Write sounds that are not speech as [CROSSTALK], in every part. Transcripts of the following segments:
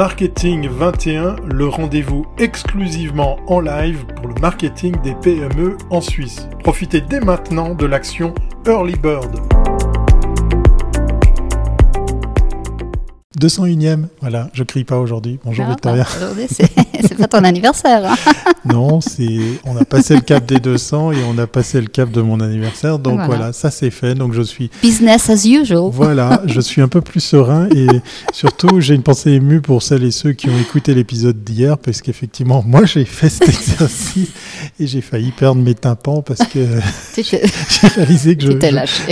Marketing 21, le rendez-vous exclusivement en live pour le marketing des PME en Suisse. Profitez dès maintenant de l'action Early Bird. 201ème, voilà, je crie pas aujourd'hui. Bonjour Victoria. pas aujourd'hui, [LAUGHS] c'est pas ton anniversaire. hein. [LAUGHS] Non, c'est on a passé le cap des 200 et on a passé le cap de mon anniversaire. Donc Voilà. voilà, ça c'est fait. Donc je suis Business as usual. Voilà, je suis un peu plus serein et surtout j'ai une pensée émue pour celles et ceux qui ont écouté l'épisode d'hier parce qu'effectivement moi j'ai fait cet exercice et j'ai failli perdre mes tympans parce que [LAUGHS] j'ai réalisé que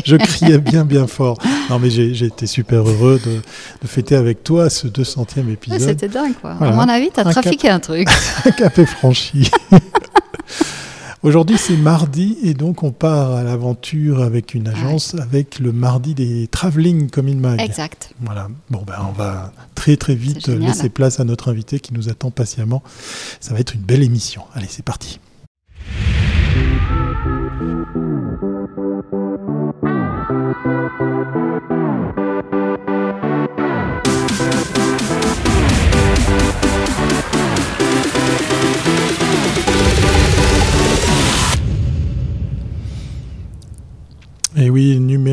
je, criais bien bien fort. Non mais j'ai j'ai été super heureux de, de fêter avec toi ce 200e Ouais, épisode. C'était dingue, quoi. Voilà. À mon avis, t'as Un trafiqué un truc. [LAUGHS] Un cap est franchi. [LAUGHS] Aujourd'hui, c'est mardi et donc on part à l'aventure avec une agence, avec le mardi des Traveling Coming Mag. Exact. Voilà. Bon, ben, on va très très vite laisser place à notre invité qui nous attend patiemment. Ça va être une belle émission. Allez, c'est parti.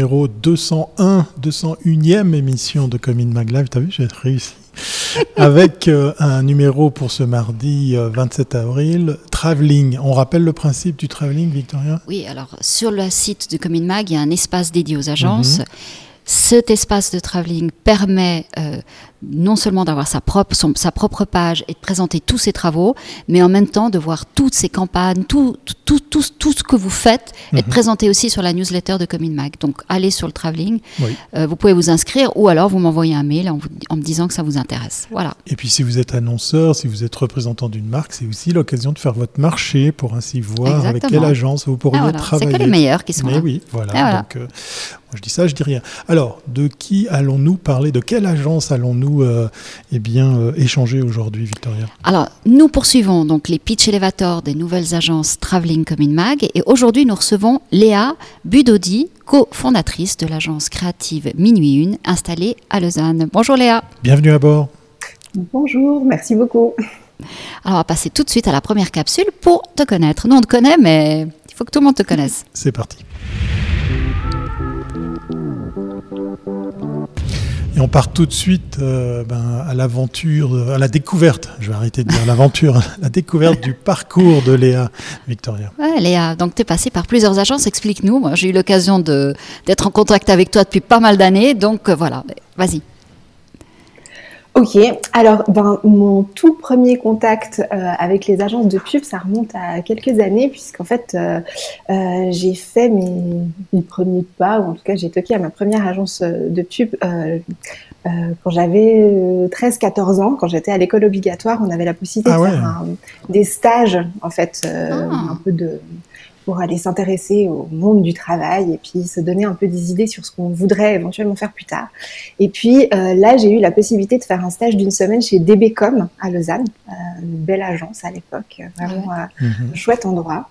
Numéro 201, 201e émission de Commune Mag Live. T'as vu, j'ai réussi. [LAUGHS] Avec euh, un numéro pour ce mardi euh, 27 avril, traveling. On rappelle le principe du traveling, Victoria? Oui, alors sur le site de Commune Mag, il y a un espace dédié aux agences. Mhm. Cet espace de travelling permet euh, non seulement d'avoir sa propre, son- sa propre page et de présenter tous ses travaux, mais en même temps de voir toutes ces campagnes, tout, tout, tout, tout ce que vous faites, et de Mhm. présenter aussi sur la newsletter de Commune Mag. Donc allez sur le travelling, Oui. euh, vous pouvez vous inscrire ou alors vous m'envoyez un mail en, vous- en me disant que ça vous intéresse. Voilà. Et puis si vous êtes annonceur, si vous êtes représentant d'une marque, c'est aussi l'occasion de faire votre marché pour ainsi voir avec quelle agence vous pourriez Ah, voilà. C'est travailler. que les meilleurs qui sont Mais là. oui, voilà. Ah, voilà. Donc, euh, moi, je dis ça, je dis rien. Alors, de qui allons-nous parler? De quelle agence allons-nous euh, eh bien, euh, échanger aujourd'hui, Victoria Alors, nous poursuivons donc les pitch elevators des nouvelles agences Traveling Commune Mag et aujourd'hui nous recevons Léa Budodi, cofondatrice de l'agence créative Minuit Une installée à Lausanne. Bonjour Léa. Bienvenue à bord. Bonjour, merci beaucoup. Alors, on va passer tout de suite à la première capsule pour te connaître. Nous, on te connaît, mais il faut que tout le monde te connaisse. C'est parti. Et on part tout de suite euh, ben, à l'aventure, euh, à la découverte, je vais arrêter de dire l'aventure, [LAUGHS] la découverte du parcours de Léa, Victoria. Léa, donc tu es passée par plusieurs agences. Explique-nous. Moi, j'ai eu l'occasion d'être en contact avec toi depuis pas mal d'années. Donc, euh, voilà, vas-y. Ok, alors ben, mon tout premier contact euh, avec les agences de pub, ça remonte à quelques années, puisqu'en fait, euh, euh, j'ai fait mes, mes premiers pas, ou en tout cas, j'ai toqué à ma première agence euh, de pub euh, euh, quand j'avais euh, 13-14 ans, quand j'étais à l'école obligatoire, on avait la possibilité Ah de ouais. faire un- des stages, en fait, euh, Ah. un peu de pour aller s'intéresser au monde du travail et puis se donner un peu des idées sur ce qu'on voudrait éventuellement faire plus tard. Et puis euh, là, j'ai eu la possibilité de faire un stage d'une semaine chez DBcom à Lausanne, euh, une belle agence à l'époque, vraiment euh, Mhm. un chouette endroit.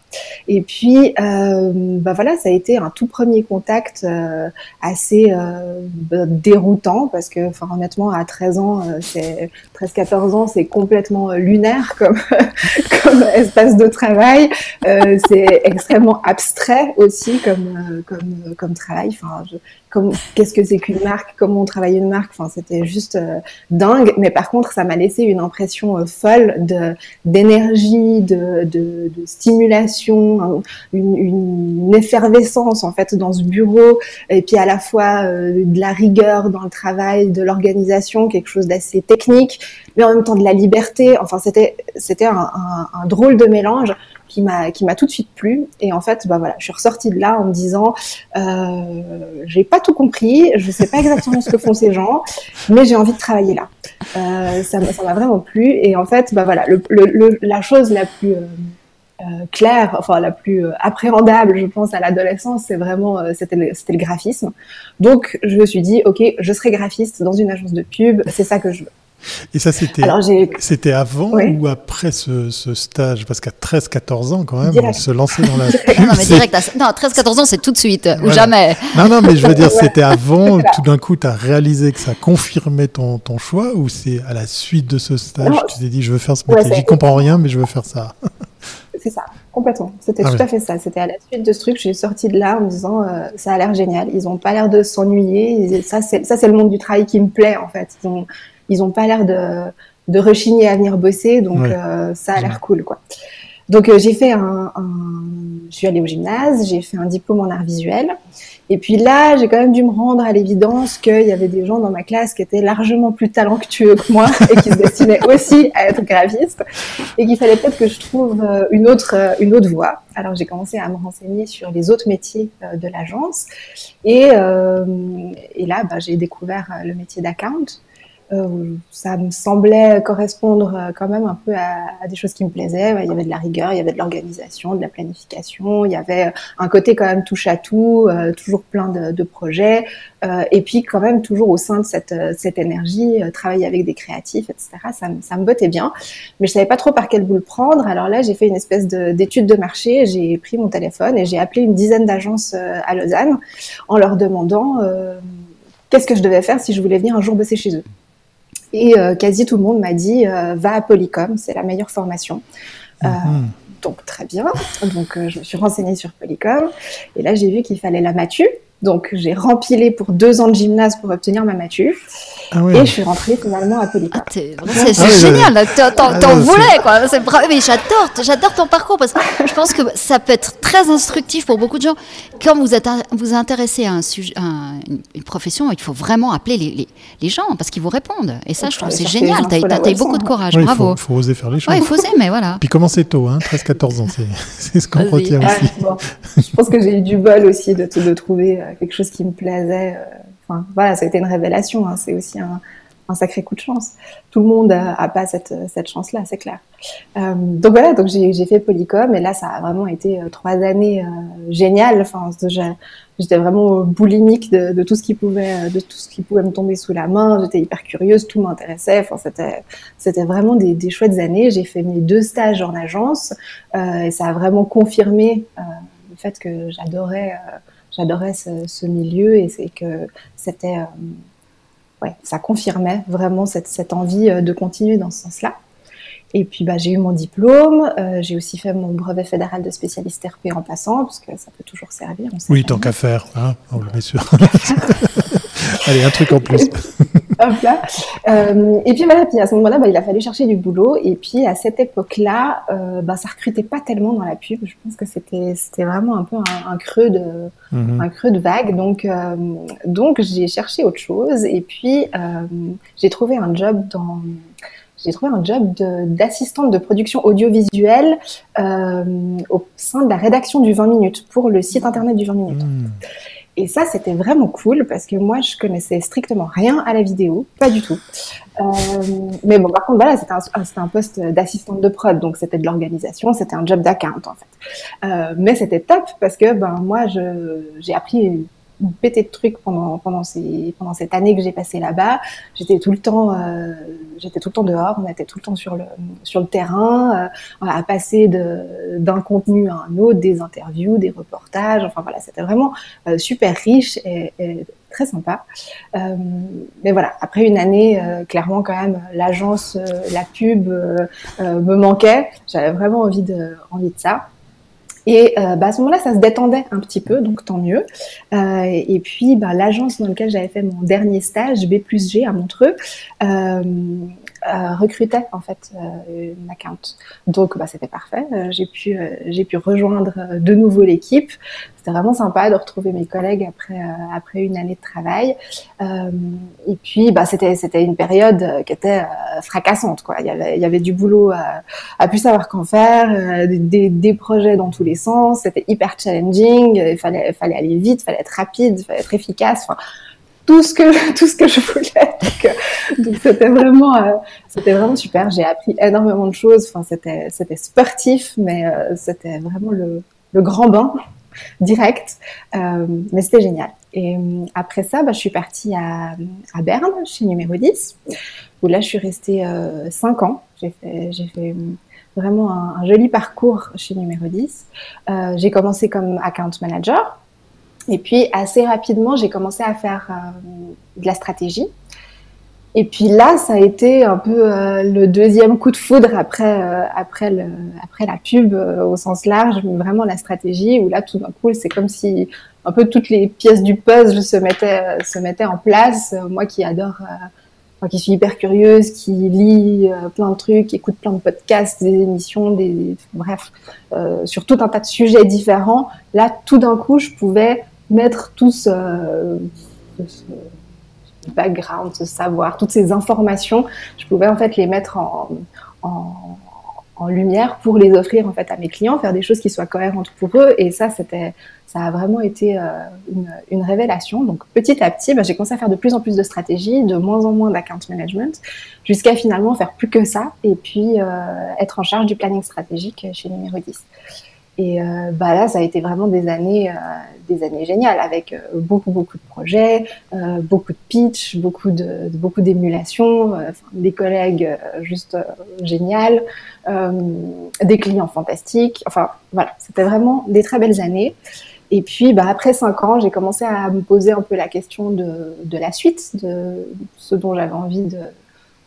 Et puis, euh, bah voilà, ça a été un tout premier contact euh, assez euh, bah, déroutant parce que, enfin, honnêtement, à 13 ans, c'est 13-14 ans, c'est complètement lunaire comme [LAUGHS] comme espace de travail. Euh, c'est extrêmement abstrait aussi comme euh, comme comme travail. Qu'est-ce que c'est qu'une marque, comment on travaille une marque? Enfin, c'était juste euh, dingue. Mais par contre, ça m'a laissé une impression euh, folle d'énergie, de, stimulation, un- une, effervescence en fait dans ce bureau, et puis à la fois euh, de la rigueur dans le travail, de l'organisation, quelque chose d'assez technique, mais en même temps de la liberté. Enfin, c'était c'était un drôle de mélange qui m'a qui m'a tout de suite plu. Et en fait, bah voilà, je suis ressortie de là en me disant, euh, j'ai pas tout compris, je sais pas exactement ce que font ces gens, mais j'ai envie de travailler là. Euh, ça m'a vraiment plu. Et en fait, bah voilà, la chose la plus euh, euh, claire, enfin la plus appréhendable, je pense, à l'adolescence, c'est vraiment euh, c'était le graphisme. Donc, je me suis dit, ok, je serai graphiste dans une agence de pub, c'est ça que je veux. Et ça, c'était, c'était avant ou après ce, stage? Parce qu'à 13-14 ans, quand même, on se lançait dans la [LAUGHS] non, mais direct, non, 13-14 ans, c'est tout de suite, ou jamais. Non, non, mais je veux dire, [LAUGHS] c'était avant, tout d'un coup, tu as réalisé que ça confirmait ton, ton choix, ou c'est à la suite de ce stage, tu t'es dit, je veux faire ce métier, j'y comprends rien, mais je veux faire ça. [LAUGHS] c'est ça, complètement. C'était ah tout à fait ça. C'était à la suite de ce truc, je suis sortie de là en me disant, euh, ça a l'air génial. Ils n'ont pas l'air de s'ennuyer. Ça, c'est ça, c'est le monde du travail qui me plaît en fait. Ils ont, ils ont pas l'air de, de rechigner à venir bosser, donc euh, ça a l'air cool, quoi. Donc euh, j'ai fait un, un, je suis allée au gymnase, j'ai fait un diplôme en art visuel. Et puis là, j'ai quand même dû me rendre à l'évidence qu'il y avait des gens dans ma classe qui étaient largement plus talentueux que moi et qui se destinaient [LAUGHS] aussi à être graviste et qu'il fallait peut-être que je trouve euh, une autre, euh, une autre voie. Alors j'ai commencé à me renseigner sur les autres métiers euh, de l'agence et, et là, bah, j'ai découvert le métier d'account. Euh, ça me semblait correspondre euh, quand même un peu à, des choses qui me plaisaient. Il y avait de la rigueur, il y avait de l'organisation, de la planification, il y avait un côté quand même touche à tout, euh, toujours plein de, projets, et puis quand même toujours au sein de cette, énergie, travailler avec des créatifs, etc. Ça, ça, me bottait bien, mais je savais pas trop par quel bout le prendre. Alors là, j'ai fait une espèce d'étude de, marché, j'ai pris mon téléphone et j'ai appelé une dizaine d'agences à Lausanne en leur demandant qu'est-ce que je devais faire si je voulais venir un jour bosser chez eux. Et euh, quasi tout le monde m'a dit euh, va à Polycom, c'est la meilleure formation. Euh, mhm. donc très bien. Donc je me suis renseignée sur Polycom et là j'ai vu qu'il fallait la matu. Donc j'ai rempilé pour deux ans de gymnase pour obtenir ma matu. Ah et je suis rentrée finalement à Polycom. Ah, c'est ah génial, t'en voulais quoi. Mais j'adore, j'adore ton parcours parce que je pense que ça peut être très instructif pour beaucoup de gens. Quand vous êtes vous intéressez à, un sujet, une, profession, il faut vraiment appeler les, les, gens parce qu'ils vous répondent. Et ça, je trouve c'est génial. T'as eu beaucoup de courage, bravo. Il faut, oser faire les choses. il faut oser, mais voilà. Puis commencer tôt, hein, 13-14 ans, [LAUGHS] c'est ce qu'on retient aussi. je pense que j'ai eu du bol aussi de, de trouver euh, quelque chose qui me plaisait. Euh, enfin, voilà, ça a été une révélation. Hein. C'est aussi un, sacré coup de chance. Tout le monde a, pas cette, cette chance-là, c'est clair. Euh, donc voilà, donc j'ai fait Polycom et là, ça a vraiment été euh, trois années géniales. Enfin, j'étais vraiment boulimique de, de, tout ce qui pouvait, de tout ce qui pouvait me tomber sous la main. J'étais hyper curieuse, tout m'intéressait. Enfin, c'était, vraiment des, chouettes années. J'ai fait mes deux stages en agence et ça a vraiment confirmé le fait que j'adorais j'adorais ce, milieu et c'est que c'était, euh, ouais, ça confirmait vraiment cette, cette, envie euh, de continuer dans ce sens-là. Et puis bah, j'ai eu mon diplôme, euh, j'ai aussi fait mon brevet fédéral de spécialiste RP en passant, parce que ça peut toujours servir. oui, tant qu'à faire, hein, on le met sur. [LAUGHS] Allez, un truc en plus. [LAUGHS] [LAUGHS] Hop là. Euh, et puis voilà, puis à ce moment-là, bah, il a fallu chercher du boulot. Et puis à cette époque-là, euh, bah, ça recrutait pas tellement dans la pub. Je pense que c'était c'était vraiment un peu un, creux de mhm. un creux de vague. Donc euh, donc j'ai cherché autre chose. Et puis euh, j'ai trouvé un job dans j'ai trouvé un job d'assistante de, production audiovisuelle euh, au sein de la rédaction du 20 minutes pour le site internet du 20 minutes. Mhm. Et ça, c'était vraiment cool parce que moi, je connaissais strictement rien à la vidéo, pas du tout. Euh, mais bon, par contre, voilà, c'était un, un, poste d'assistante de prod, donc c'était de l'organisation, c'était un job d'account en fait. Euh, mais c'était top parce que ben moi, j'ai appris pété de trucs pendant pendant ces pendant cette année que j'ai passée là-bas. J'étais tout le temps euh, j'étais tout le temps dehors, on était tout le temps sur le sur le terrain euh, à passer de d'un contenu à un autre, des interviews, des reportages. Enfin voilà, c'était vraiment euh, super riche et, et, très sympa. Euh, mais voilà, après une année, euh, clairement quand même, l'agence, la pub me manquait. J'avais vraiment envie de envie de ça. Et euh, bah, à ce moment-là, ça se détendait un petit peu, donc tant mieux. Euh, et puis, bah, l'agence dans laquelle j'avais fait mon dernier stage, B plus G à Montreux, euh, euh, recrutait en fait euh, une account. Donc bah, c'était parfait. Euh, j'ai pu j'ai pu rejoindre de nouveau l'équipe. C'était vraiment sympa de retrouver mes collègues après après une année de travail. et puis bah c'était c'était une période qui était fracassante quoi. Il y avait il y avait du boulot à, à plus savoir qu'en faire, des, des projets dans tous les sens. C'était hyper challenging. Il fallait fallait aller vite, fallait être rapide, fallait être efficace. Tout ce que [LAUGHS] tout ce que je voulais. Donc c'était vraiment euh, c'était vraiment super. J'ai appris énormément de choses. Enfin c'était c'était sportif, mais euh, c'était vraiment le, le grand bain direct. Euh, mais c'était génial. Et après ça, bah, je suis partie à, à Berne, chez numéro 10. où là, je suis restée 5 ans. J'ai fait, j'ai fait vraiment un, joli parcours chez Numéro 10. j'ai commencé comme account manager. Et puis, assez rapidement, j'ai commencé à faire de la stratégie. Et puis là, ça a été un peu euh, le deuxième coup de foudre après, euh, après, après la pub euh, au sens large, mais vraiment la stratégie, où là, tout d'un coup, c'est comme si un peu toutes les pièces du puzzle se mettaient, se mettaient en place. Moi qui adore, qui suis hyper curieuse, qui lit plein de trucs, écoute plein de podcasts, des émissions, des, bref, sur tout un tas de sujets différents, là, tout d'un coup, je pouvais mettre tout ce, background, ce savoir, toutes ces informations, je pouvais en fait les mettre en, en, en, lumière pour les offrir en fait à mes clients, faire des choses qui soient cohérentes pour eux. Et ça, c'était, ça a vraiment été euh, une, une, révélation. Donc petit à petit, bah, j'ai commencé à faire de plus en plus de stratégies, de moins en moins d'account management, jusqu'à finalement faire plus que ça et puis euh, être en charge du planning stratégique chez Numéro 10. Et euh, bah là, ça a été vraiment des années, euh, des années géniales avec euh, beaucoup, beaucoup de projets, euh, beaucoup de pitch, beaucoup de, beaucoup d'émulation, euh, des collègues juste géniales, des clients fantastiques. Enfin, voilà, c'était vraiment des très belles années. Et puis, bah, après cinq ans, j'ai commencé à me poser un peu la question de, de la suite, de ce dont j'avais envie de,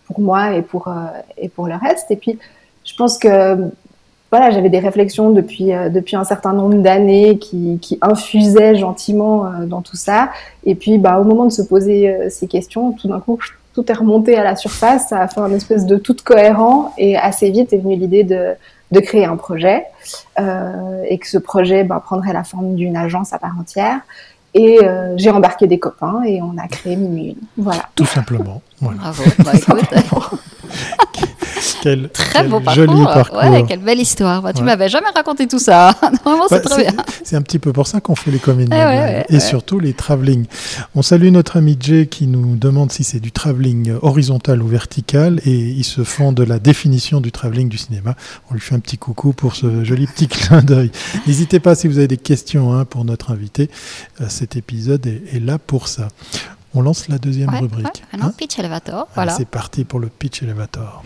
pour moi et pour, et pour le reste. Et puis, je pense que voilà, j'avais des réflexions depuis euh, depuis un certain nombre d'années qui, qui infusaient gentiment euh, dans tout ça. Et puis, bah, au moment de se poser euh, ces questions, tout d'un coup, tout est remonté à la surface. Ça a fait un espèce de tout cohérent. Et assez vite est venue l'idée de de créer un projet et que ce projet bah, prendrait la forme d'une agence à part entière. Et j'ai embarqué des copains et on a créé Minuit Une. Voilà. Tout simplement. Voilà. Bravo. Bah, écoute, [LAUGHS] quel, très quel beau joli parcours. Ouais, quelle belle histoire. Bah, tu m'avais jamais raconté tout ça. [LAUGHS] C'est Bah, très bien. C'est un petit peu pour ça qu'on fait les communes Eh ouais, ouais, et ouais. surtout les travelling. On salue notre ami Jay qui nous demande si c'est du travelling horizontal ou vertical et il se fend de la définition du travelling du cinéma. On lui fait un petit coucou pour ce joli petit [LAUGHS] clin d'œil. N'hésitez pas si vous avez des questions hein, pour notre invité. Euh, Cet épisode est, est là pour ça. On lance la deuxième Ouais, rubrique. ouais. Hein pitch elevator. Voilà. C'est parti pour le pitch elevator.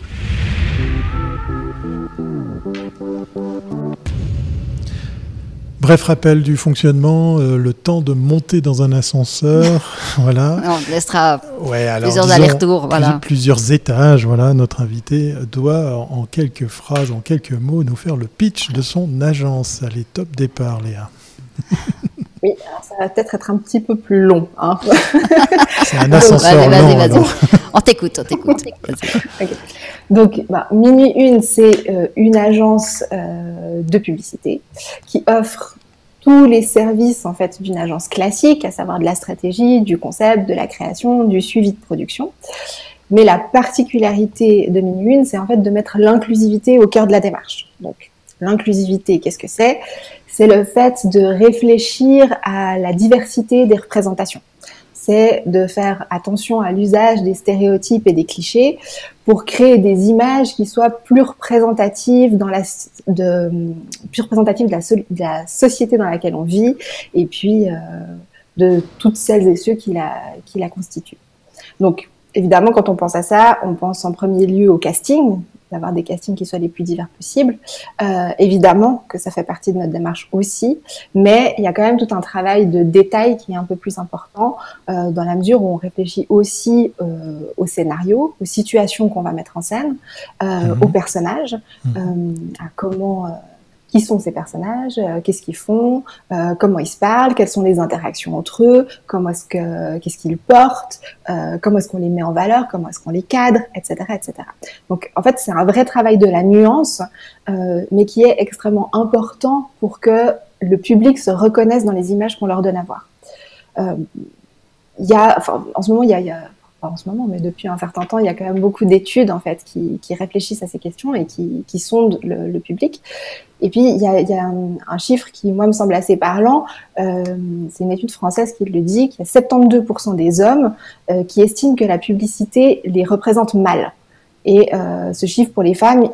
Bref rappel du fonctionnement, euh, le temps de monter dans un ascenseur, [LAUGHS] voilà. On laissera Ouais, alors plusieurs allers-retours. Voilà. plusieurs étages, voilà. Notre invité doit en quelques phrases, en quelques mots, nous faire le pitch de son agence. Allez, top départ, Léa. [LAUGHS] Oui, alors ça va peut-être être un petit peu plus long. Hein. [LAUGHS] C'est un Vas-y, ascenseur vas-y, vas-y. On t'écoute, on t'écoute. Donc, bah, Minuit Une, c'est euh, une agence euh, de publicité qui offre tous les services en fait d'une agence classique, à savoir de la stratégie, du concept, de la création, du suivi de production. Mais la particularité de Minuit Une, c'est en fait de mettre l'inclusivité au cœur de la démarche. Donc, l'inclusivité, qu'est-ce que c'est? C'est le fait de réfléchir à la diversité des représentations. C'est de faire attention à l'usage des stéréotypes et des clichés pour créer des images qui soient plus représentatives de la, société dans laquelle on vit et puis euh, de toutes celles et ceux qui la constituent. Donc évidemment quand on pense à ça, on pense en premier lieu au casting, d'avoir des castings qui soient les plus divers possibles. Euh, évidemment que ça fait partie de notre démarche aussi, mais il y a quand même tout un travail de détail qui est un peu plus important euh, dans la mesure où on réfléchit aussi euh, au scénario, aux situations qu'on va mettre en scène, Mhm. aux personnages, Mhm. à comment, qui sont ces personnages, euh, qu'est-ce qu'ils font, euh, comment ils se parlent, quelles sont les interactions entre eux, comment est-ce que, qu'est-ce qu'ils portent, euh, comment est-ce qu'on les met en valeur, comment est-ce qu'on les cadre, etc., etc. Donc, en fait, c'est un vrai travail de la nuance, mais qui est extrêmement important pour que le public se reconnaisse dans les images qu'on leur donne à voir. Il y a, enfin, en ce moment, il y a pas en ce moment, mais depuis un certain temps, il y a quand même beaucoup d'études en fait qui, réfléchissent à ces questions et qui, sondent le, public. Et puis il y a, un, chiffre qui moi me semble assez parlant. Euh, c'est une étude française qui le dit qu'il y a 72% des hommes euh, qui estiment que la publicité les représente mal. Et euh, ce chiffre pour les femmes,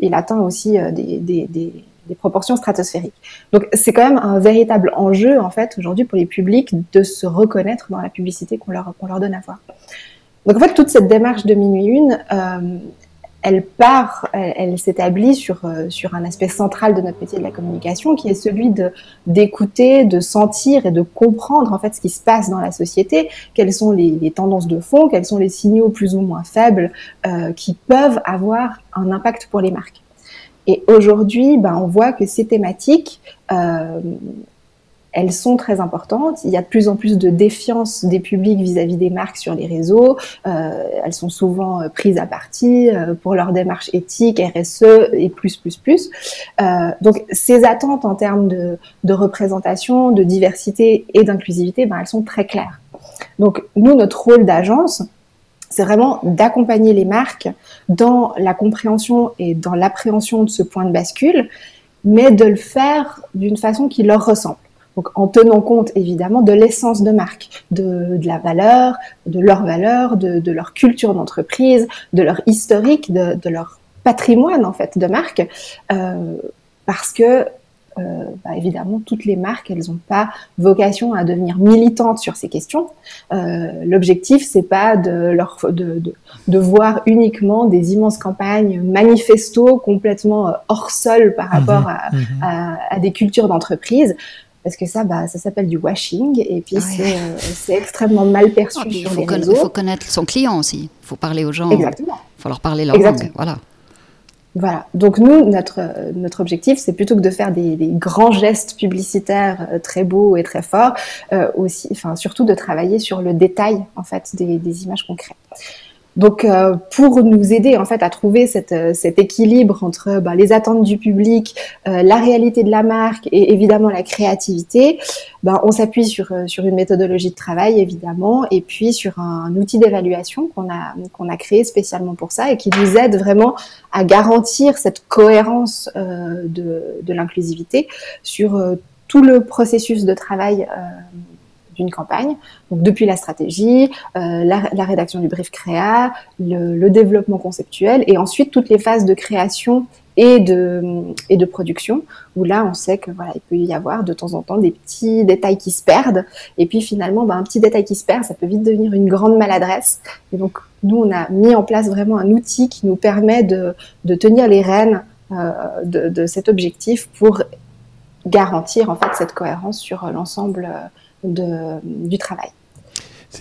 il, atteint aussi des, des proportions stratosphériques. Donc c'est quand même un véritable enjeu en fait aujourd'hui pour les publics de se reconnaître dans la publicité qu'on leur, donne à voir. Donc en fait, toute cette démarche de minuit une, euh, elle part, elle, s'établit sur, euh, sur un aspect central de notre métier de la communication, qui est celui d'écouter, de sentir et de comprendre en fait ce qui se passe dans la société, quelles sont les, les tendances de fond, quels sont les signaux plus ou moins faibles euh, qui peuvent avoir un impact pour les marques. Et aujourd'hui, ben, on voit que ces thématiques, euh, elles sont très importantes. Il y a de plus en plus de défiance des publics vis-à-vis des marques sur les réseaux. Euh, elles sont souvent euh, prises à partie pour leur démarche éthique, RSE et plus, plus, plus. Donc ces attentes en termes de, de représentation, de diversité et d'inclusivité, ben, elles sont très claires. Donc nous, notre rôle d'agence, c'est vraiment d'accompagner les marques dans la compréhension et dans l'appréhension de ce point de bascule, mais de le faire d'une façon qui leur ressemble. Donc en tenant compte évidemment de l'essence de marque, de, la valeur, de leur valeur, de, leur culture d'entreprise, de leur historique, de, de, leur patrimoine en fait de marque, euh, parce que euh, bah, évidemment, toutes les marques, elles n'ont pas vocation à devenir militantes sur ces questions. Euh, L'objectif, c'est pas de, leur, de, de, de, voir uniquement des immenses campagnes manifestos complètement hors sol par mhm. rapport à, mhm. à, à, des cultures d'entreprise parce que ça, bah, ça s'appelle du washing et puis euh, c'est extrêmement mal perçu ah, sur les réseaux. Il faut connaître son client aussi. Il faut parler aux gens. Exactement. Il faut leur parler leur langue. Voilà. Voilà. Donc nous, notre notre objectif, c'est plutôt que de faire des, grands gestes publicitaires euh, très beaux et très forts, euh, aussi, surtout de travailler sur le détail en fait des images concrètes. Donc, euh, pour nous aider en fait à trouver euh, cet équilibre entre bah, les attentes du public, euh, la réalité de la marque et évidemment la créativité, bah, on s'appuie sur, euh, une méthodologie de travail évidemment et puis sur un, outil d'évaluation qu'on a, créé spécialement pour ça et qui nous aide vraiment à garantir cette cohérence euh, de l'inclusivité sur tout le processus de travail d'une campagne. Donc depuis la stratégie, euh, la, rédaction du brief créa, le, développement conceptuel et ensuite toutes les phases de création et de, et de production où là on sait que voilà il peut y avoir de temps en temps des petits détails qui se perdent et puis finalement ben, un petit détail qui se perd ça peut vite devenir une grande maladresse et donc nous on a mis en place vraiment un outil qui nous permet de, de tenir les rênes euh, de, de, cet objectif pour garantir en fait cette cohérence sur l'ensemble euh, de, du travail.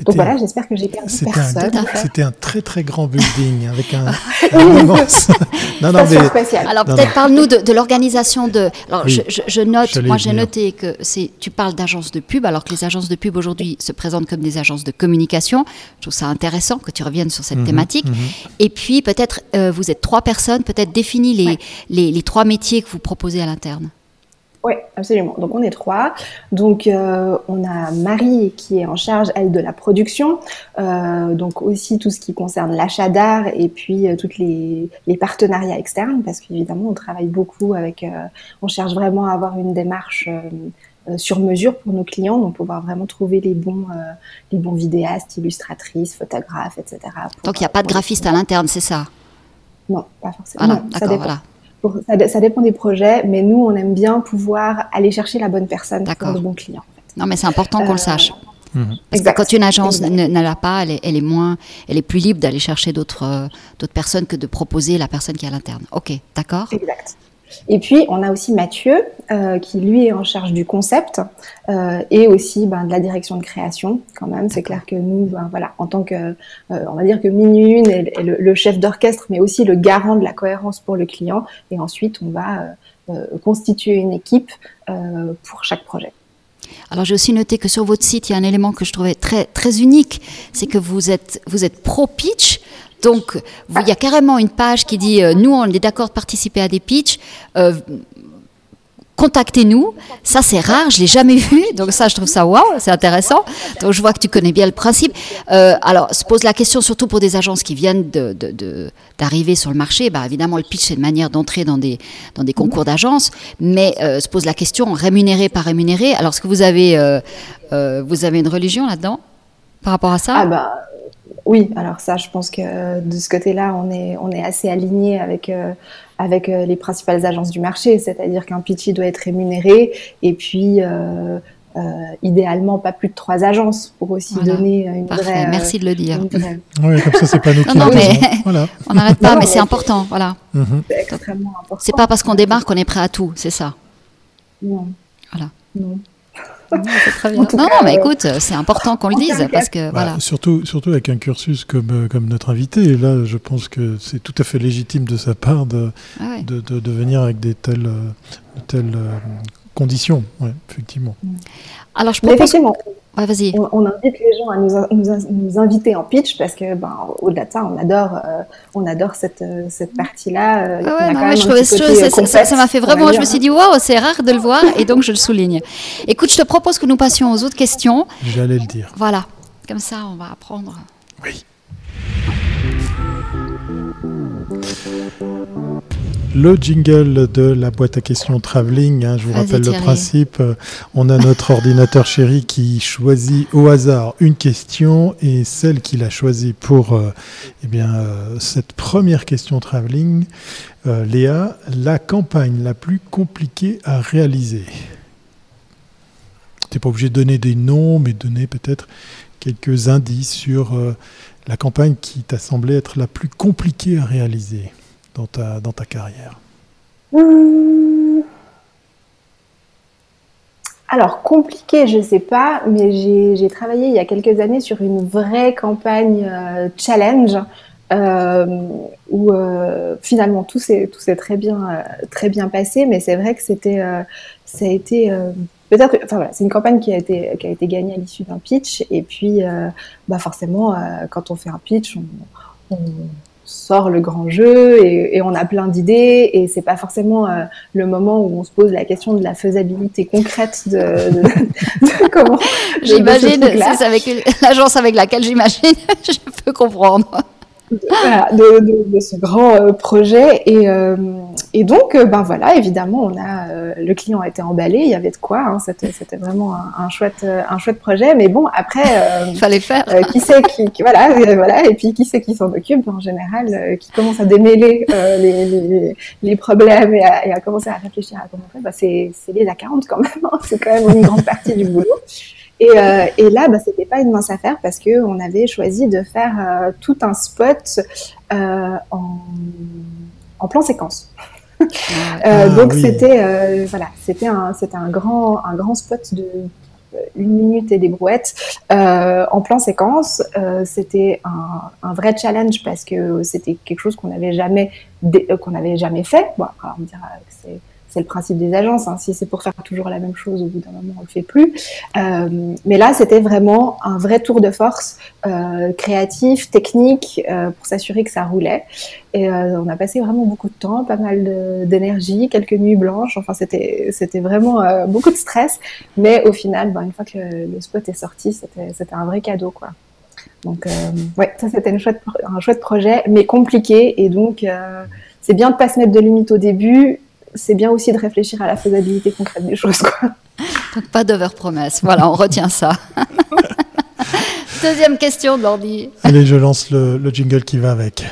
Donc voilà, j'espère que j'ai perdu personne. C'était un très très grand building avec un, [LAUGHS] un immense. [LAUGHS] non, non, mais, alors peut-être parle-nous de, de l'organisation de. Alors oui, je, je, note, moi j'ai noté que c'est. Tu parles d'agence de pub, alors que les agences de pub aujourd'hui se présentent comme des agences de communication. Je trouve ça intéressant que tu reviennes sur cette Mhm, mmh, thématique. Mmh. Et puis peut-être euh, vous êtes trois personnes, peut-être définis les, ouais. les, les trois métiers que vous proposez à l'interne. Oui, absolument. Donc on est trois. Donc euh, on a Marie qui est en charge elle de la production, euh, donc aussi tout ce qui concerne l'achat d'art et puis euh, toutes les, les, partenariats externes parce qu'évidemment on travaille beaucoup avec, euh, on cherche vraiment à avoir une démarche euh, sur mesure pour nos clients, donc pouvoir vraiment trouver les bons, euh, les bons vidéastes, illustratrices, photographes, etc. Pour, donc il n'y a pas de graphiste à l'interne, c'est ça? Non, pas forcément. Voilà, d'accord, voilà. Pour, ça, ça, dépend des projets, mais nous, on aime bien pouvoir aller chercher la bonne personne pour le bon client. En fait. Non, mais c'est important qu'on euh, le sache. Mhm. Parce que quand une agence ne l'a pas, elle est, elle est, moins, elle est plus libre d'aller chercher d'autres euh, d'autres personnes que de proposer la personne qui est à l'interne. Ok, d'accord. Exact. Et puis, on a aussi Mathieu, euh, qui lui est en charge du concept euh, et aussi ben, de la direction de création, quand même. C'est clair que nous, ben, voilà, en tant que, euh, on va dire que Minuit Une est, le, le, chef d'orchestre, mais aussi le garant de la cohérence pour le client. Et ensuite, on va constituer une équipe pour chaque projet. Alors j'ai aussi noté que sur votre site, il y a un élément que je trouvais très, très unique, c'est que vous êtes, vous êtes pro-pitch, donc, il y a carrément une page qui dit euh, nous, on est d'accord de participer à des pitchs. Euh, Contactez-nous, ça c'est rare, je l'ai jamais [LAUGHS] vu, donc ça je trouve ça waouh, c'est intéressant. Donc je vois que tu connais bien le principe. Euh, alors se pose la question surtout pour des agences qui viennent d'arriver sur le marché. Bah, évidemment le pitch c'est une manière d'entrer dans des concours d'agences, mais se pose la question rémunéré par rémunéré. Alors est-ce que vous avez vous avez une religion là-dedans par rapport à ça? Ah bah oui, alors ça, je pense que de ce côté-là, on est, on est assez aligné avec, euh, avec euh, les principales agences du marché, c'est-à-dire qu'un pitchy doit être rémunéré et puis euh, idéalement pas plus de trois agences pour aussi donner une vraie. Merci de le dire. [LAUGHS] Oui, comme ça, c'est pas nous qui non, mais voilà. [LAUGHS] On n'arrête pas, mais c'est important, voilà. Mhm. C'est extrêmement important. C'est pas parce qu'on démarre qu'on est prêt à tout, c'est ça. Non. Voilà. Non. Non, très bien. non, mais euh, écoute, c'est important qu'on le dise parce que bah, voilà. Surtout, surtout avec un cursus comme, euh, comme notre invité. Et là, je pense que c'est tout à fait légitime de sa part de, ah de, de, venir avec des telles, euh, telles conditions. Ouais, effectivement. Alors, je propose vas-y. On, invite les gens à nous, inviter en pitch parce que, ben, au-delà de ça, on adore, euh, on adore cette, euh, cette partie-là. Ah ouais, je trouvais ça, ça m'a fait vraiment. Je me suis dit, waouh, c'est rare de le voir, et donc je le souligne. Écoute, je te propose que nous passions aux autres questions. J'allais le dire. Voilà, comme ça, on va apprendre. Oui. Le jingle de la boîte à questions travelling. Hein, je vous rappelle le principe. Euh, on a notre [LAUGHS] ordinateur chéri qui choisit au hasard une question et celle qu'il a choisie pour euh, eh bien, euh, cette première question travelling. Léa, la campagne la plus compliquée à réaliser Tu n'es pas obligé de donner des noms, mais donner peut-être quelques indices sur la campagne qui t'a semblé être la plus compliquée à réaliser dans ta, carrière hum. Alors, compliqué, je ne sais pas, mais j'ai travaillé il y a quelques années sur une vraie campagne euh, challenge euh, où euh, finalement tout s'est très bien, très bien passé, mais c'est vrai que c'était, ça a été peut-être, enfin voilà, c'est une campagne qui a été, qui a été gagnée à l'issue d'un pitch, et puis bah forcément, quand on fait un pitch, on sort le grand jeu et, on a plein d'idées et c'est pas forcément euh, le moment où on se pose la question de la faisabilité concrète de, [LAUGHS] comment. J'imagine, c'est avec l'agence avec laquelle j'imagine, [LAUGHS] je peux comprendre de, ce grand euh, projet. Et, euh, et, donc, euh, ben voilà, évidemment, on a le client a été emballé, il y avait de quoi. Hein, c'était, vraiment un, chouette, un chouette projet. Mais bon, après, il [LAUGHS] fallait faire. qui sait qui, voilà, voilà, et puis qui sait qui s'en occupe en général, qui commence à démêler les, les, les, problèmes et à, et à, commencer à réfléchir à comment faire. Bah, c'est, c'est les accounts quand même. Hein, c'est quand même une grande partie du boulot. Et, euh, et là, bah, c'était pas une mince affaire parce que on avait choisi de faire euh, tout un spot euh, en, en, plan séquence. Ah, [LAUGHS] euh, donc c'était voilà, c'était un c'était un grand un grand spot de une minute et des brouettes euh, en plan séquence. Euh, c'était un, un, vrai challenge parce que c'était quelque chose qu'on n'avait jamais qu'on n'avait jamais fait. Bon, après on dira que c'est c'est le principe des agences. Hein. Si c'est pour faire toujours la même chose, au bout d'un moment, on le fait plus. Euh, mais là, c'était vraiment un vrai tour de force euh, créatif, technique, euh, pour s'assurer que ça roulait. Et on a passé vraiment beaucoup de temps, pas mal d'énergie, quelques nuits blanches. Enfin, c'était c'était vraiment beaucoup de stress. Mais au final, ben, une fois que le, spot est sorti, c'était un vrai cadeau, quoi. Donc, ouais, ça c'était un chouette projet, mais compliqué. Et donc, c'est bien de pas se mettre de limites au début c'est bien aussi de réfléchir à la faisabilité concrète des choses. Quoi. Donc pas d'overpromesse. Voilà, on retient ça. [LAUGHS] Deuxième question de l'ordi. Allez, je lance le jingle qui va avec.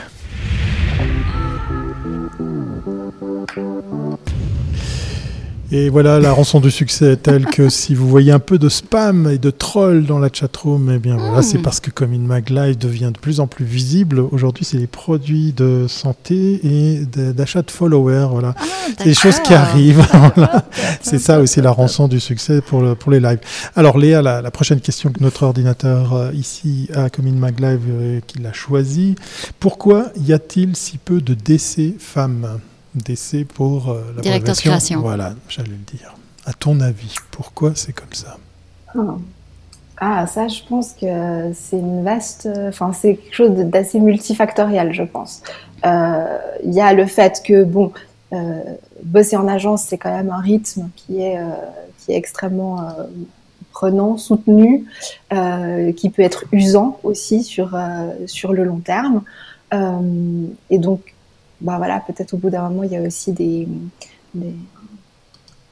Et voilà, la rançon du succès est telle que si vous voyez un peu de spam et de troll dans la chatroom, eh bien voilà, c'est hmm. parce que comme une Live devient de plus en plus visible. Aujourd'hui, c'est les produits de santé et d'achat de followers. Voilà, ah, c'est des choses qui arrivent. [LAUGHS] C'est ça aussi la rançon du succès pour, le, pour les lives. Alors Léa, la, la, prochaine question que notre ordinateur euh, ici à Commune Mag Live euh, qu'il a choisi. Pourquoi y a-t-il si peu de décès femmes? D'essai pour euh, la Directeur de création. Voilà, j'allais le dire. À ton avis, pourquoi c'est comme ça? Ah. ah. ça, je pense que c'est une vaste. Enfin, c'est quelque chose d'assez multifactoriel, je pense. Euh, il y a le fait que, bon, euh, bosser en agence, c'est quand même un rythme qui est, qui est extrêmement prenant, soutenu, qui peut être usant aussi sur, sur le long terme. et donc, bah voilà, peut-être au bout d'un moment, il y a aussi des, des,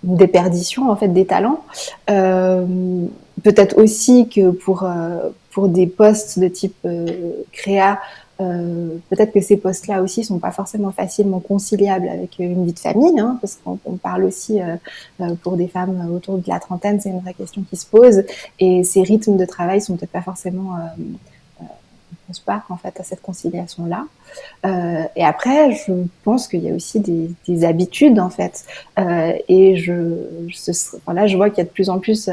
déperditions en fait des talents. Euh, peut-être aussi que pour, euh, pour des postes de type euh, créa, peut-être que ces postes-là aussi sont pas forcément facilement conciliables avec une vie de famille, hein, parce qu'on parle aussi pour des femmes autour de la trentaine, c'est une vraie question qui se pose, et ces rythmes de travail sont peut-être pas forcément pas en fait à cette conciliation là. Euh, et après, je pense qu'il y a aussi des, des habitudes en fait. Euh, et je, je je vois qu'il y a de plus en plus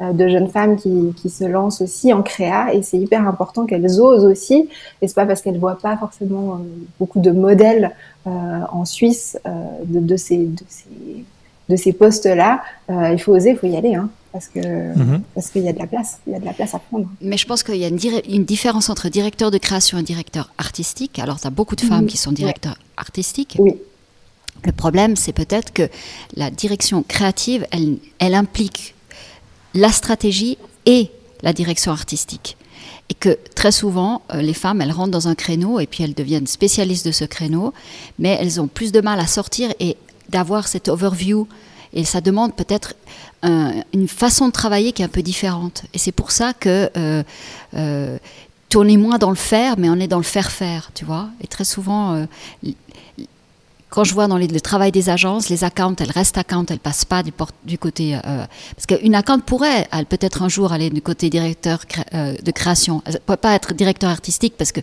euh, de jeunes femmes qui, qui, se lancent aussi en créa, et c'est hyper important qu'elles osent aussi. Et c'est pas parce qu'elles voient pas forcément euh, beaucoup de modèles euh, en Suisse de, de, ces de ces de ces postes là. il faut oser, il faut y aller. Hein parce que mhm. parce qu'il y a de la place, il y a de la place à prendre. Mais je pense qu'il y a une, une, différence entre directeur de création et directeur artistique. Alors, tu as beaucoup de femmes mhm. qui sont directeurs artistiques. Oui. Le problème, c'est peut-être que la direction créative, elle, elle implique la stratégie et la direction artistique. Et que très souvent, euh, les femmes, elles rentrent dans un créneau et puis elles deviennent spécialistes de ce créneau, mais elles ont plus de mal à sortir et d'avoir cette overview et ça demande peut-être une façon de travailler qui est un peu différente. Et c'est pour ça que euh, euh, moins dans le faire, mais on est dans le faire-faire, tu vois. Et très souvent, euh, quand je vois dans le travail des agences, les accounts, elles restent accounts, elles passent pas du, du côté. Euh, parce qu'une account pourrait peut-être un jour aller du côté directeur euh, de création. Elle ne pourrait pas être directeur artistique parce que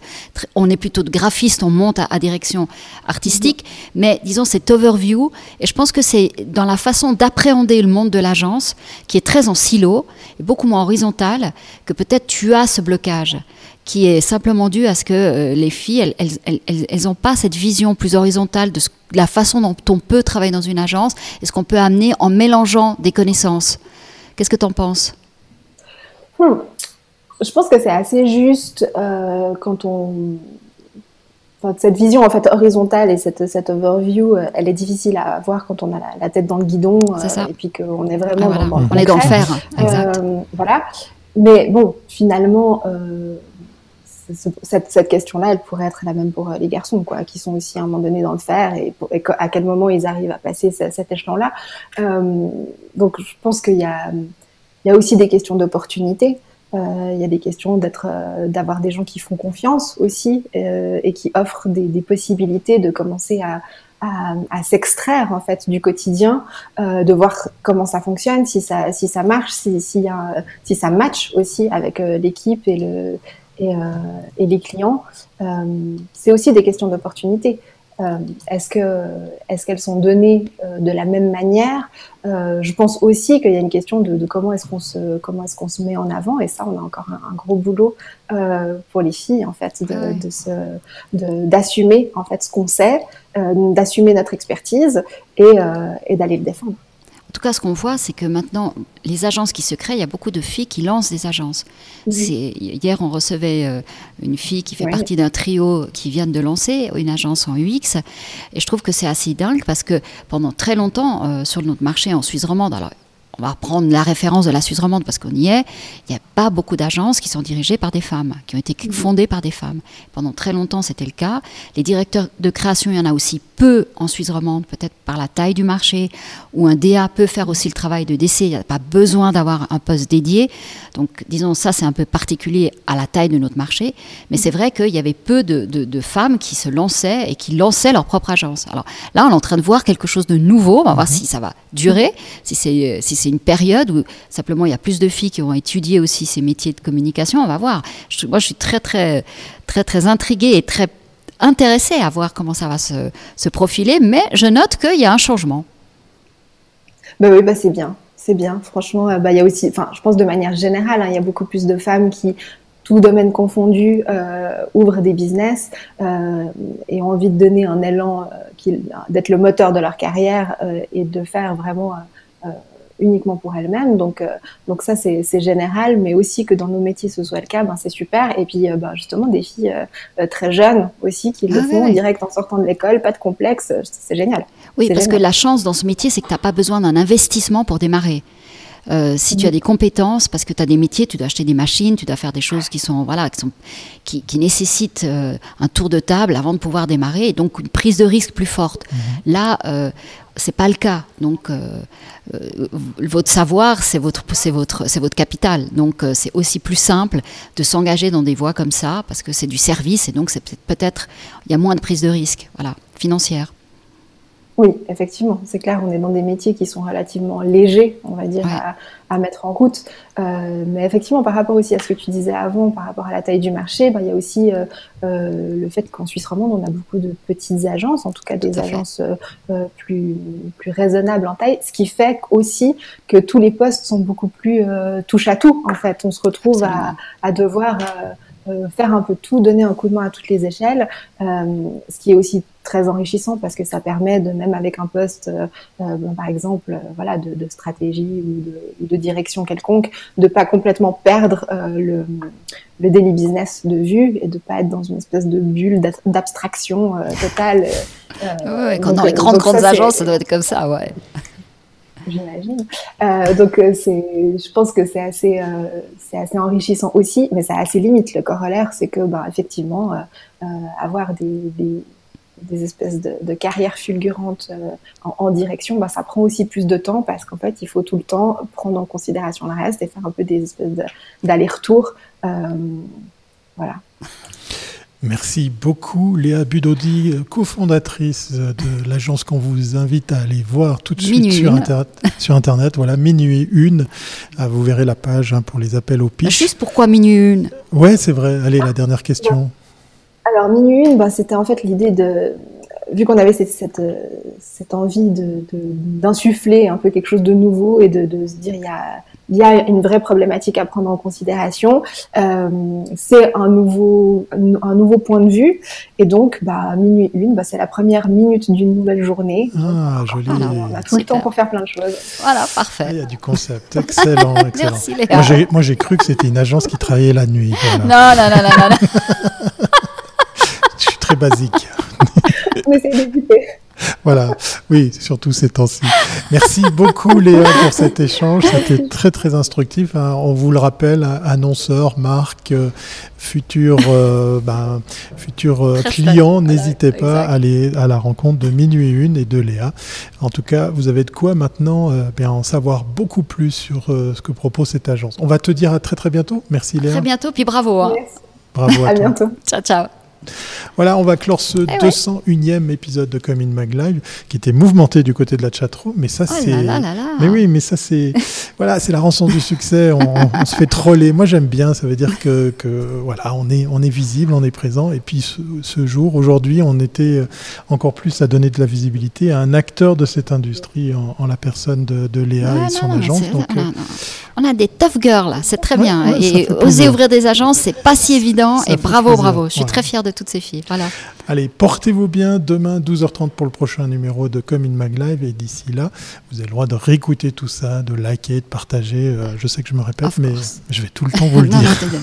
on est plutôt de graphiste, on monte à, direction artistique. Mm-hmm. Mais disons, cet overview, et je pense que c'est dans la façon d'appréhender le monde de l'agence, qui est très en silo, et beaucoup moins horizontal, que peut-être tu as ce blocage qui est simplement dû à ce que euh, les filles, elles n'ont pas cette vision plus horizontale de, la façon dont on peut travailler dans une agence et ce qu'on peut amener en mélangeant des connaissances. Qu'est-ce que tu en penses? Hmm. Je pense que c'est assez juste euh, quand on... cette vision en fait horizontale et cette, cette overview, euh, elle est difficile à avoir quand on a la, tête dans le guidon et puis qu'on est vraiment ah, dans, on est dans le fer. Exact. voilà. Mais bon, finalement, cette, question-là, elle pourrait être la même pour euh, les garçons, quoi, qui sont aussi à un moment donné dans le fer et, à quel moment ils arrivent à passer cet échelon-là. Euh, donc, je pense qu'il y a, aussi des questions d'opportunité. Euh, il y a des questions d'être, d'avoir des gens qui font confiance aussi et qui offrent des, possibilités de commencer à, s'extraire en fait du quotidien, de voir comment ça fonctionne, si ça, marche, si ça match aussi avec l'équipe et le et, euh, et les clients, euh, c'est aussi des questions d'opportunité. Euh, est-ce que est-ce qu'elles sont données de la même manière? Je pense aussi qu'il y a une question de, de comment est-ce qu'on se comment est-ce qu'on se met en avant et ça on a encore un, gros boulot pour les filles en fait de, de se d'assumer en fait ce qu'on sait, d'assumer notre expertise et, et d'aller le défendre. En tout cas, ce qu'on voit, c'est que maintenant, les agences qui se créent, il y a beaucoup de filles qui lancent des agences. Hier, on recevait euh, une fille qui fait partie d'un trio qui vient de lancer une agence en UX. Et je trouve que c'est assez dingue parce que pendant très longtemps, euh, sur notre marché en Suisse romande, alors on va prendre la référence de la Suisse romande parce qu'on y est, il n'y a pas beaucoup d'agences qui sont dirigées par des femmes, qui ont été mhm. fondées par des femmes. Pendant très longtemps, c'était le cas. Les directeurs de création, il y en a aussi peu en Suisse romande, peut-être par la taille du marché, où un DA peut faire aussi le travail de DC. Il n'y a pas besoin d'avoir un poste dédié. Donc, disons, ça, c'est un peu particulier à la taille de notre marché. Mais c'est vrai qu'il y avait peu de, de, femmes qui se lançaient et qui lançaient leur propre agence. Alors là, on est en train de voir quelque chose de nouveau. On va voir mhm. si ça va durer, si c'est si c'est une période où simplement il y a plus de filles qui ont étudié aussi ces métiers de communication. On va voir. moi, je suis très, très, très, très intriguée et très intéressée à voir comment ça va se, se profiler, mais je note qu'il y a un changement. Ben oui, bah c'est bien. C'est bien, franchement. Euh, bah, il y a aussi, enfin, je pense de manière générale, hein, il y a beaucoup plus de femmes qui, tout domaine confondu, euh, ouvrent des business euh, et ont envie de donner un élan, euh, d'être le moteur de leur carrière et de faire vraiment uniquement pour elles-mêmes. Donc, euh, donc ça, c'est général, mais aussi que dans nos métiers, ce soit le cas, ben, c'est super. Et puis, euh, ben, justement, des filles euh, très jeunes aussi qui le ah font direct en sortant de l'école, pas de complexe, c'est génial. Oui, parce que la chance dans ce métier, c'est que tu n'as pas besoin d'un investissement pour démarrer. Euh, si tu as des compétences, parce que tu as des métiers, tu dois acheter des machines, tu dois faire des choses qui sont voilà qui, sont, qui, qui nécessitent euh, un tour de table avant de pouvoir démarrer, et donc une prise de risque plus forte. Mhm. Là, euh, c'est pas le cas. Donc, euh, votre savoir, c'est votre, c'est votre, c'est votre capital. Donc, c'est aussi plus simple de s'engager dans des voies comme ça parce que c'est du service et donc c'est peut-être il y a moins de prise de risque, voilà, financière. Oui, effectivement, c'est clair, on est dans des métiers qui sont relativement légers, on va dire, à, mettre en route. Euh, mais effectivement, par rapport aussi à ce que tu disais avant, par rapport à la taille du marché, bah, il y a aussi euh, euh, le fait qu'en Suisse romande, on a beaucoup de petites agences, en tout cas des agences plus, plus raisonnables en taille, ce qui fait aussi que tous les postes sont beaucoup plus touche à tout, en fait. On se retrouve à, à, devoir euh, faire un peu tout, donner un coup de main à toutes les échelles, euh, ce qui est aussi très enrichissant parce que ça permet de même avec un poste, euh, par exemple, voilà, de, de, stratégie ou de, de, direction quelconque, de pas complètement perdre le, le daily business de vue et de pas être dans une espèce de bulle d'abstraction totale. ouais, quand dans les grandes grandes agences, ça doit être comme ça, ouais j'imagine. Euh, donc euh, je pense que c'est assez, euh, c'est assez enrichissant aussi, mais ça a ses limites. Le corollaire, c'est que, bah, effectivement, avoir des, espèces de, carrières fulgurantes en, en, direction, bah, ça prend aussi plus de temps parce qu'en fait, il faut tout le temps prendre en considération le reste et faire un peu des espèces d'aller-retour. voilà. Merci beaucoup Léa Budodi, cofondatrice de l'agence qu'on vous invite à aller voir tout de suite sur, sur, Internet. Voilà, minuit une. Ah, vous verrez la page hein, pour les appels au pitch. Juste pourquoi minuit une? Ouais, c'est vrai. Allez, la dernière question. Alors minuit une, bah, c'était en fait l'idée de vu qu'on avait cette, cette, cette envie d'insuffler de, un peu quelque chose de nouveau et de, de se dire il y a il y a une vraie problématique à prendre en considération. Euh, c'est un nouveau, un nouveau point de vue. Et donc, bah, minuit une, bah, c'est la première minute d'une nouvelle journée. Ah, joli. on a tout le temps pour faire plein de choses. Voilà, parfait. il y a du concept. Excellent, [LAUGHS] excellent. Merci, Léa. Moi, j'ai cru que c'était une agence qui travaillait la nuit. Non, non, non, non, non. [LAUGHS] Je suis très basique. [LAUGHS] On essaie d'éviter. Voilà, oui, surtout ces temps-ci. Merci beaucoup Léa pour cet échange, c'était très très instructif. Hein. On vous le rappelle, annonceurs, marques, euh, futurs, euh, ben, futurs euh, clients, n'hésitez pas à aller à la rencontre de Minuit Une et de Léa. En tout cas, vous avez de quoi maintenant bien en savoir beaucoup plus sur ce que propose cette agence. On va te dire à très très bientôt. Merci Léa. très bientôt, puis bravo. Hein. Bravo à, à bientôt. Ciao, ciao. Voilà, on va clore ce 201e eh épisode de Come in Mag Live qui était mouvementé du côté de la chatroom, mais ça oh c'est. Mais oui, mais ça c'est. [LAUGHS] voilà, c'est la rançon du succès. On, se fait troller. Moi j'aime bien. Ça veut dire que, que, voilà, on est on est visible, on est présent. Et puis ce, jour, aujourd'hui, on était encore plus à donner de la visibilité à un acteur de cette industrie en, la personne de, Léa et son agence. Euh, on a des tough girls, c'est très bien. et oser ouvrir des agences, c'est pas si évident. et bravo, bravo. Je suis très fière de toutes ces filles. Voilà. Allez, portez-vous bien. Demain, 12h30 pour le prochain numéro de Comme in Mag Live. Et d'ici là, vous avez le droit de réécouter tout ça, de liker, de partager. Euh, je sais que je me répète, mais je vais tout le temps vous le [LAUGHS] dire.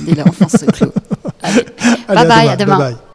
non, non, enfin, [LAUGHS] bye, bye, à demain. Bye bye.